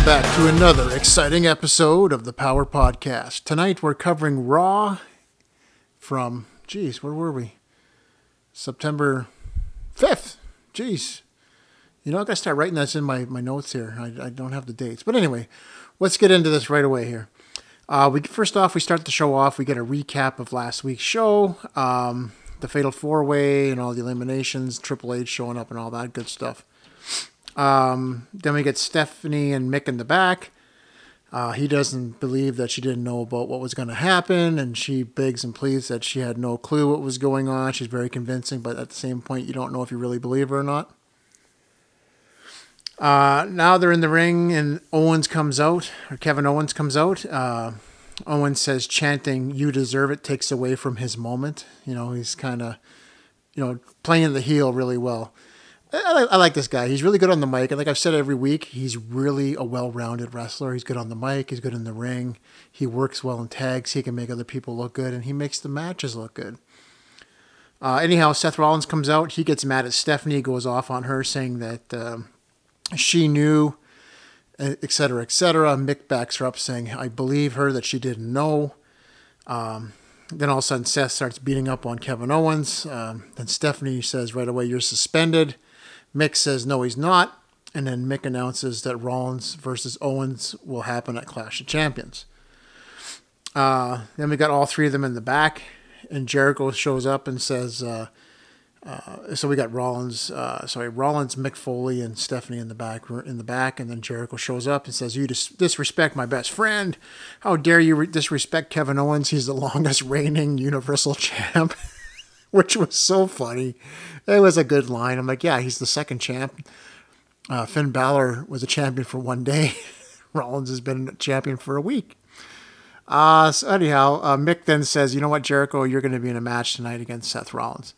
Welcome back to another exciting episode of the Power Podcast. Tonight we're covering Raw from, geez, where were we? September 5th. Geez. You know, I gotta start writing this in my, my notes here. I, I don't have the dates. But anyway, let's get into this right away here. Uh, we First off, we start the show off. We get a recap of last week's show, um, the Fatal Four Way, and all the eliminations, Triple H showing up, and all that good stuff. Um, then we get Stephanie and Mick in the back. Uh, he doesn't believe that she didn't know about what was going to happen, and she begs and pleads that she had no clue what was going on. She's very convincing, but at the same point, you don't know if you really believe her or not. Uh, now they're in the ring, and Owens comes out, or Kevin Owens comes out. Uh, Owens says, chanting, You deserve it, takes away from his moment. You know, he's kind of, you know, playing the heel really well. I, I, like this guy. He's really good on the mic. And like I've said every week, he's really a well rounded wrestler. He's good on the mic, he's good in the ring. He works well in tags. He can make other people look good, and he makes the matches look good. Uh, anyhow, Seth Rollins comes out. He gets mad at Stephanie, goes off on her, saying that um, she knew, etc., etc. Mick backs her up, saying, I believe her that she didn't know. Um, then all of a sudden, Seth starts beating up on Kevin Owens. Um, then Stephanie says right away, You're suspended. Mick says no, he's not. And then Mick announces that Rollins versus Owens will happen at Clash of Champions. Uh, then we got all three of them in the back, and Jericho shows up and says, uh, uh, "So we got Rollins, uh, sorry, Rollins, Mick Foley, and Stephanie in the back, in the back." And then Jericho shows up and says, "You dis- disrespect my best friend. How dare you re- disrespect Kevin Owens? He's the longest reigning Universal Champ." Which was so funny. It was a good line. I'm like, yeah, he's the second champ. Uh, Finn Balor was a champion for one day. Rollins has been a champion for a week. Uh, so anyhow, uh, Mick then says, you know what, Jericho, you're going to be in a match tonight against Seth Rollins.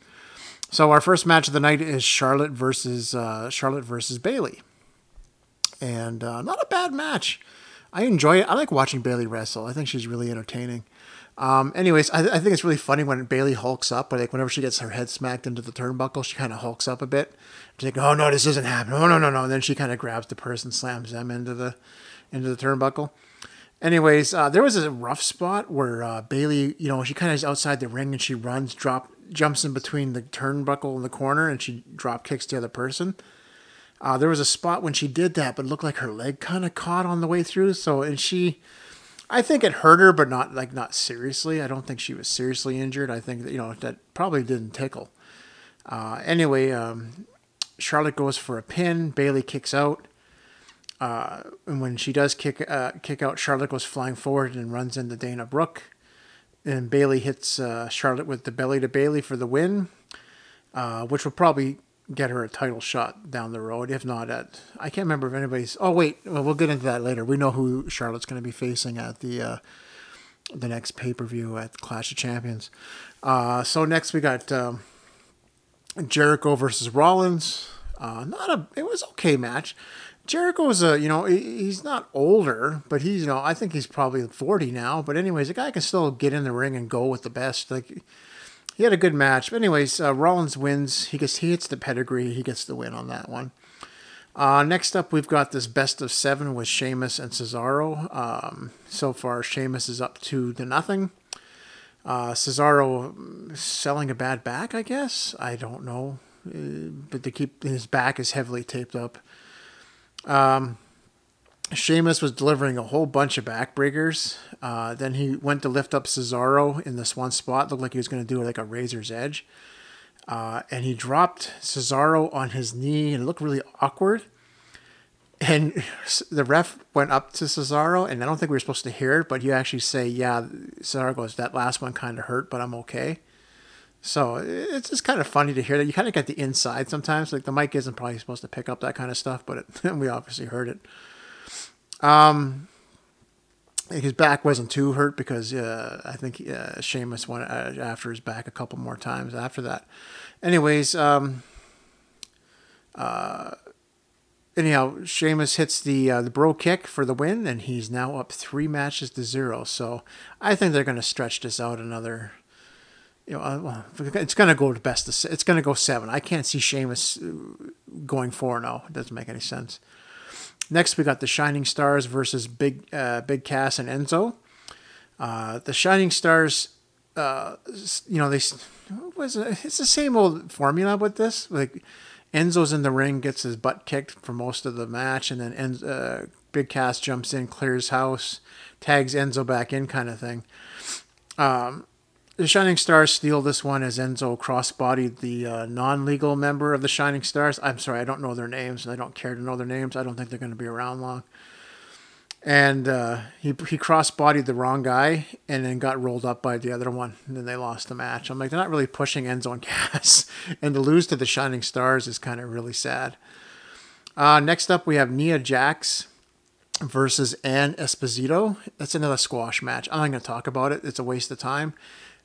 So our first match of the night is Charlotte versus uh, Charlotte versus Bayley, and uh, not a bad match. I enjoy it. I like watching Bayley wrestle. I think she's really entertaining. Um, anyways, I, I, think it's really funny when Bayley hulks up, but like whenever she gets her head smacked into the turnbuckle, she kind of hulks up a bit. She's like, "Oh no, this isn't happening! Oh no, no, no!" And then she kind of grabs the person, slams them into the into the turnbuckle. Anyways, uh, there was a rough spot where uh, Bayley, you know, she kind of is outside the ring and she runs, drop, jumps in between the turnbuckle and the corner, and she drop kicks the other person. Uh, there was a spot when she did that, but looked like her leg kind of caught on the way through. So, and she I think it hurt her, but not like not seriously. I don't think she was seriously injured. I think that you know that probably didn't tickle. Uh, anyway, um, Charlotte goes for a pin. Bayley kicks out, uh, and when she does kick uh, kick out, Charlotte goes flying forward and runs into Dana Brooke. And Bayley hits uh, Charlotte with the belly to Bayley for the win, uh, which will probably get her a title shot down the road. If not at, I can't remember if anybody's. Oh wait, well, we'll get into that later. We know who Charlotte's going to be facing at the uh, the next pay per view at Clash of Champions. Uh, so next we got um, Jericho versus Rollins. Uh, not a. It was okay match. Jericho's a, you know, he's not older, but he's, you know, I think he's probably 40 now. But anyways, the guy can still get in the ring and go with the best. Like he had a good match. But anyways, uh, Rollins wins. He gets he hits the pedigree. He gets the win on that one. Uh, next up, we've got this best of seven with Sheamus and Cesaro. Um, so far, Sheamus is up two to nothing. Uh, Cesaro selling a bad back, I guess. I don't know, uh, but to keep his back is heavily taped up. Um, Sheamus was delivering a whole bunch of backbreakers. Uh, then he went to lift up Cesaro in this one spot. Looked like he was going to do like a razor's edge. Uh, and he dropped Cesaro on his knee and it looked really awkward. And the ref went up to Cesaro, and I don't think we were supposed to hear it, but you actually say, Yeah, Cesaro goes, That last one kind of hurt, but I'm okay. So it's just kind of funny to hear that. You kind of get the inside sometimes. Like the mic isn't probably supposed to pick up that kind of stuff, but it, we obviously heard it. Um, his back wasn't too hurt because uh, I think uh, Sheamus went uh, after his back a couple more times after that. Anyways, um, uh, anyhow, Sheamus hits the uh, the bro kick for the win, and he's now up three matches to zero. So I think they're going to stretch this out another. You know, uh, it's going to go to best. Of, it's going to go seven. I can't see Sheamus uh, going four. No, it doesn't make any sense. Next, we got the Shining Stars versus Big uh, Big Cass and Enzo. Uh, the Shining Stars, uh, you know, they was it's the same old formula with this. Like Enzo's in the ring, gets his butt kicked for most of the match, and then Enzo, uh, Big Cass jumps in, clears house, tags Enzo back in, kind of thing. Um, the Shining Stars steal this one as Enzo crossbodied the uh, non-legal member of the Shining Stars. I'm sorry, I don't know their names, and I don't care to know their names. I don't think they're going to be around long. And uh, he he crossbodied the wrong guy, and then got rolled up by the other one, and then they lost the match. I'm like, they're not really pushing Enzo and Cass, and to lose to the Shining Stars is kind of really sad. Uh, next up, we have Nia Jax versus Ann Esposito. That's another squash match. I'm not going to talk about it. It's a waste of time.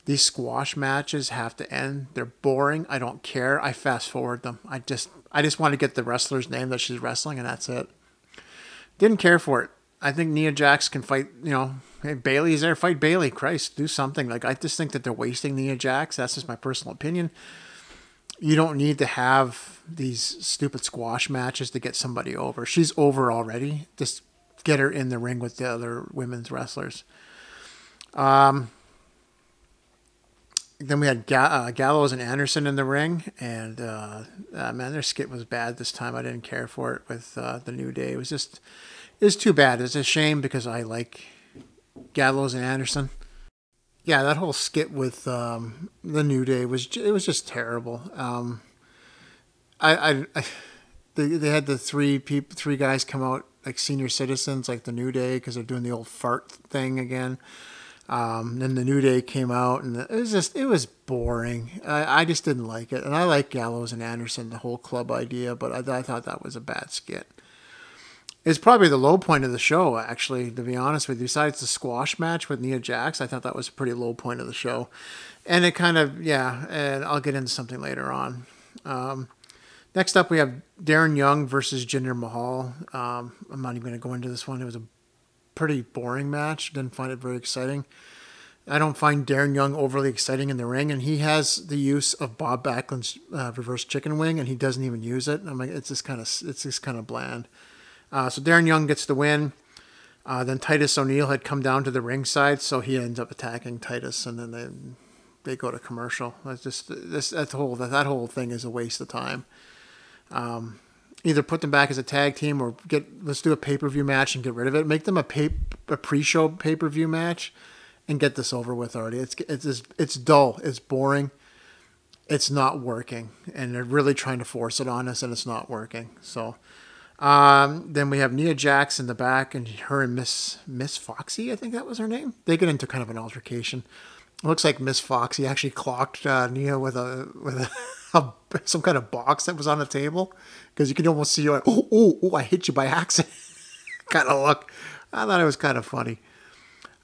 These squash matches have to end. They're boring. I don't care. I fast forward them. I just I just want to get the wrestler's name that she's wrestling, and that's it. Didn't care for it. I think Nia Jax can fight. You know, hey, Bayley's there. Fight Bayley. Christ, do something. Like I just think that they're wasting Nia Jax. That's just my personal opinion. You don't need to have these stupid squash matches to get somebody over. She's over already. Just get her in the ring with the other women's wrestlers. Um, then we had Ga- uh, Gallows and Anderson in the ring, and uh, uh, man, their skit was bad this time. I didn't care for it with uh, the New Day. It was just, it was too bad. It's a shame because I like Gallows and Anderson. Yeah, that whole skit with um, the New Day was it was just terrible. Um, I, I, I they, they had the three people, three guys come out like senior citizens, like the New Day, because they're doing the old fart thing again. Um, then the New Day came out, and it was just it was boring. I, I just didn't like it, and I like Gallows and Anderson, the whole club idea, but I, I thought that was a bad skit. It's probably the low point of the show, actually, to be honest with you. Besides the squash match with Nia Jax, I thought that was a pretty low point of the show, and it kind of yeah. And I'll get into something later on. Um, next up, we have Darren Young versus Jinder Mahal. Um, I'm not even going to go into this one. It was a pretty boring match. Didn't find it very exciting. I don't find Darren Young overly exciting in the ring, and he has the use of Bob Backlund's uh, reverse chicken wing, and he doesn't even use it. I'm like, it's just kind of it's just kind of bland. Uh, so Darren Young gets the win. Uh, then Titus O'Neil had come down to the ringside, so he ends up attacking Titus, and then they they go to commercial. That's just this that whole that, that whole thing is a waste of time. Um, either put them back as a tag team or get let's do a pay per view match and get rid of it. Make them a pay a pre show pay per view match and get this over with already. It's it's it's dull. It's boring. It's not working, and they're really trying to force it on us, and it's not working. So. Um, then we have Nia Jax in the back, and her and Miss Miss Foxy, I think that was her name. They get into kind of an altercation. It looks like Miss Foxy actually clocked uh, Nia with a with a, a, some kind of box that was on the table because you can almost see like, oh oh oh I hit you by accident kind of look. I thought it was kind of funny.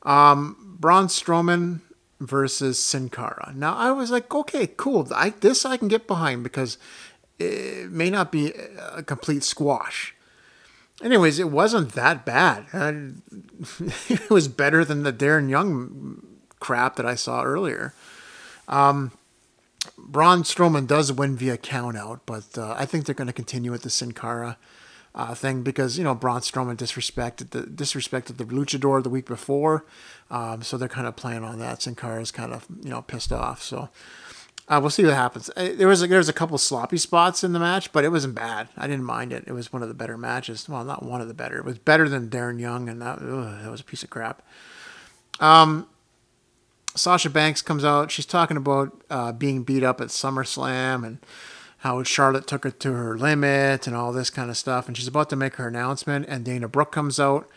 Um, Braun Strowman versus Sin Cara. Now I was like, okay, cool. I, this I can get behind because it may not be a complete squash. Anyways, it wasn't that bad. it was better than the Darren Young crap that I saw earlier. Um, Braun Strowman does win via countout, but uh, I think they're going to continue with the Sin Cara uh, thing because you know Braun Strowman disrespected the disrespected the Luchador the week before, um, so they're kind of playing on that. Sin Cara is kind of you know pissed off, so uh, we'll see what happens. There was a, there was a couple sloppy spots in the match, but it wasn't bad. I didn't mind it. It was one of the better matches. Well, not one of the better. It was better than Darren Young, and that ugh, that was a piece of crap. Um, Sasha Banks comes out. She's talking about uh, being beat up at SummerSlam and how Charlotte took her to her limit and all this kind of stuff. And she's about to make her announcement, and Dana Brooke comes out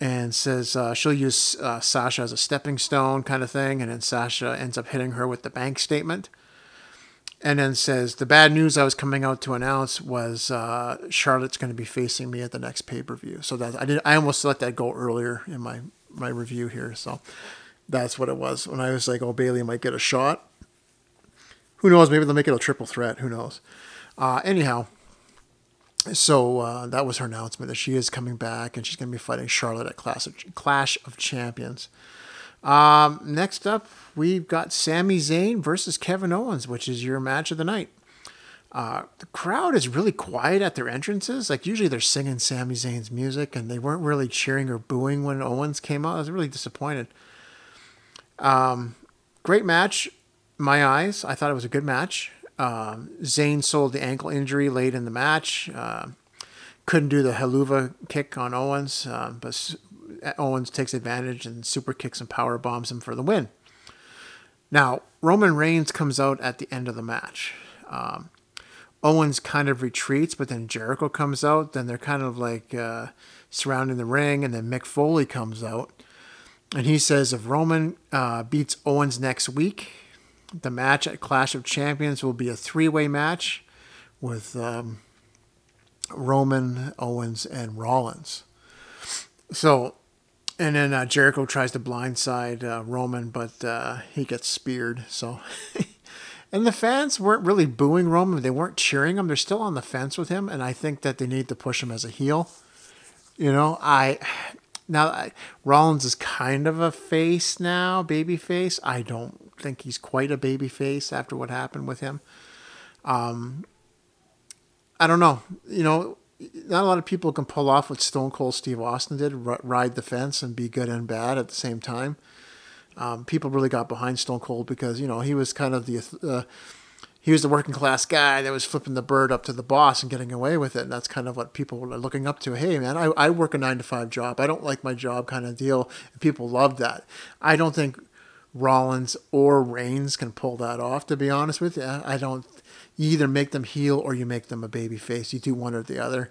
and says uh, she'll use uh, Sasha as a stepping stone kind of thing. And then Sasha ends up hitting her with the bank statement. And then says, The bad news I was coming out to announce was uh, Charlotte's going to be facing me at the next pay per view. So that I did, I almost let that go earlier in my, my review here. So that's what it was. When I was like, Oh, Bayley might get a shot who knows? Maybe they'll make it a triple threat. Who knows? Uh, anyhow, so uh, that was her announcement that she is coming back and she's going to be fighting Charlotte at Clash of, Clash of Champions. Um, next up, we've got Sami Zayn versus Kevin Owens, which is your match of the night. Uh, the crowd is really quiet at their entrances. Like usually they're singing Sami Zayn's music, and they weren't really cheering or booing when Owens came out. I was really disappointed. Um, great match, my eyes. I thought it was a good match. Um, Zayn sold the ankle injury late in the match. Uh, couldn't do the Helluva kick on Owens, uh, but Owens takes advantage and super kicks and power bombs him for the win. Now Roman Reigns comes out at the end of the match. Um, Owens kind of retreats, but then Jericho comes out. Then they're kind of like uh, surrounding the ring, and then Mick Foley comes out, and he says if Roman uh, beats Owens next week, the match at Clash of Champions will be a three-way match with um, Roman, Owens, and Rollins. So, and then uh, Jericho tries to blindside uh, Roman, but uh, he gets speared. So, and the fans weren't really booing Roman; they weren't cheering him. They're still on the fence with him, and I think that they need to push him as a heel. You know, I now Rollins is kind of a face now, baby face. I don't think he's quite a baby face after what happened with him. Um, I don't know. You know, not a lot of people can pull off what Stone Cold Steve Austin did, ride the fence and be good and bad at the same time. Um, people really got behind Stone Cold because you know he was kind of the uh, he was the working class guy that was flipping the bird up to the boss and getting away with it. And that's kind of what people are looking up to. Hey, man, I, I work a nine to five job. I don't like my job kind of deal. And people love that. I don't think Rollins or Reigns can pull that off, to be honest with you. I don't you either make them heel or you make them a baby face. You do one or the other.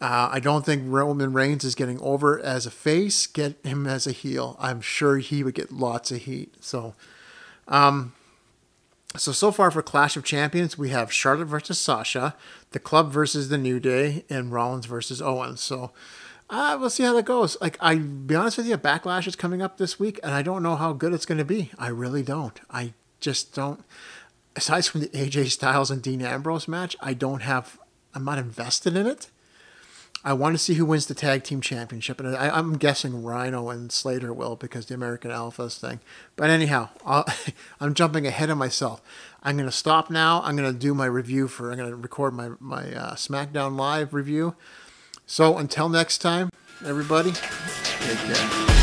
Uh, I don't think Roman Reigns is getting over as a face. Get him as a heel. I'm sure he would get lots of heat. So, um, so so far for Clash of Champions, we have Charlotte versus Sasha, the Club versus the New Day, and Rollins versus Owens. So, uh, we'll see how that goes. Like I be honest with you, Backlash is coming up this week, and I don't know how good it's going to be. I really don't. I just don't aside from the AJ Styles and Dean Ambrose match, I don't have, I'm not invested in it. I want to see who wins the tag team championship, and I, am guessing Rhino and Slater will because the American Alphas thing. But anyhow, i am jumping ahead of myself. I'm to stop now. I'm to do my review for. I'm to record my my uh, SmackDown Live review. So until next time, everybody, take care.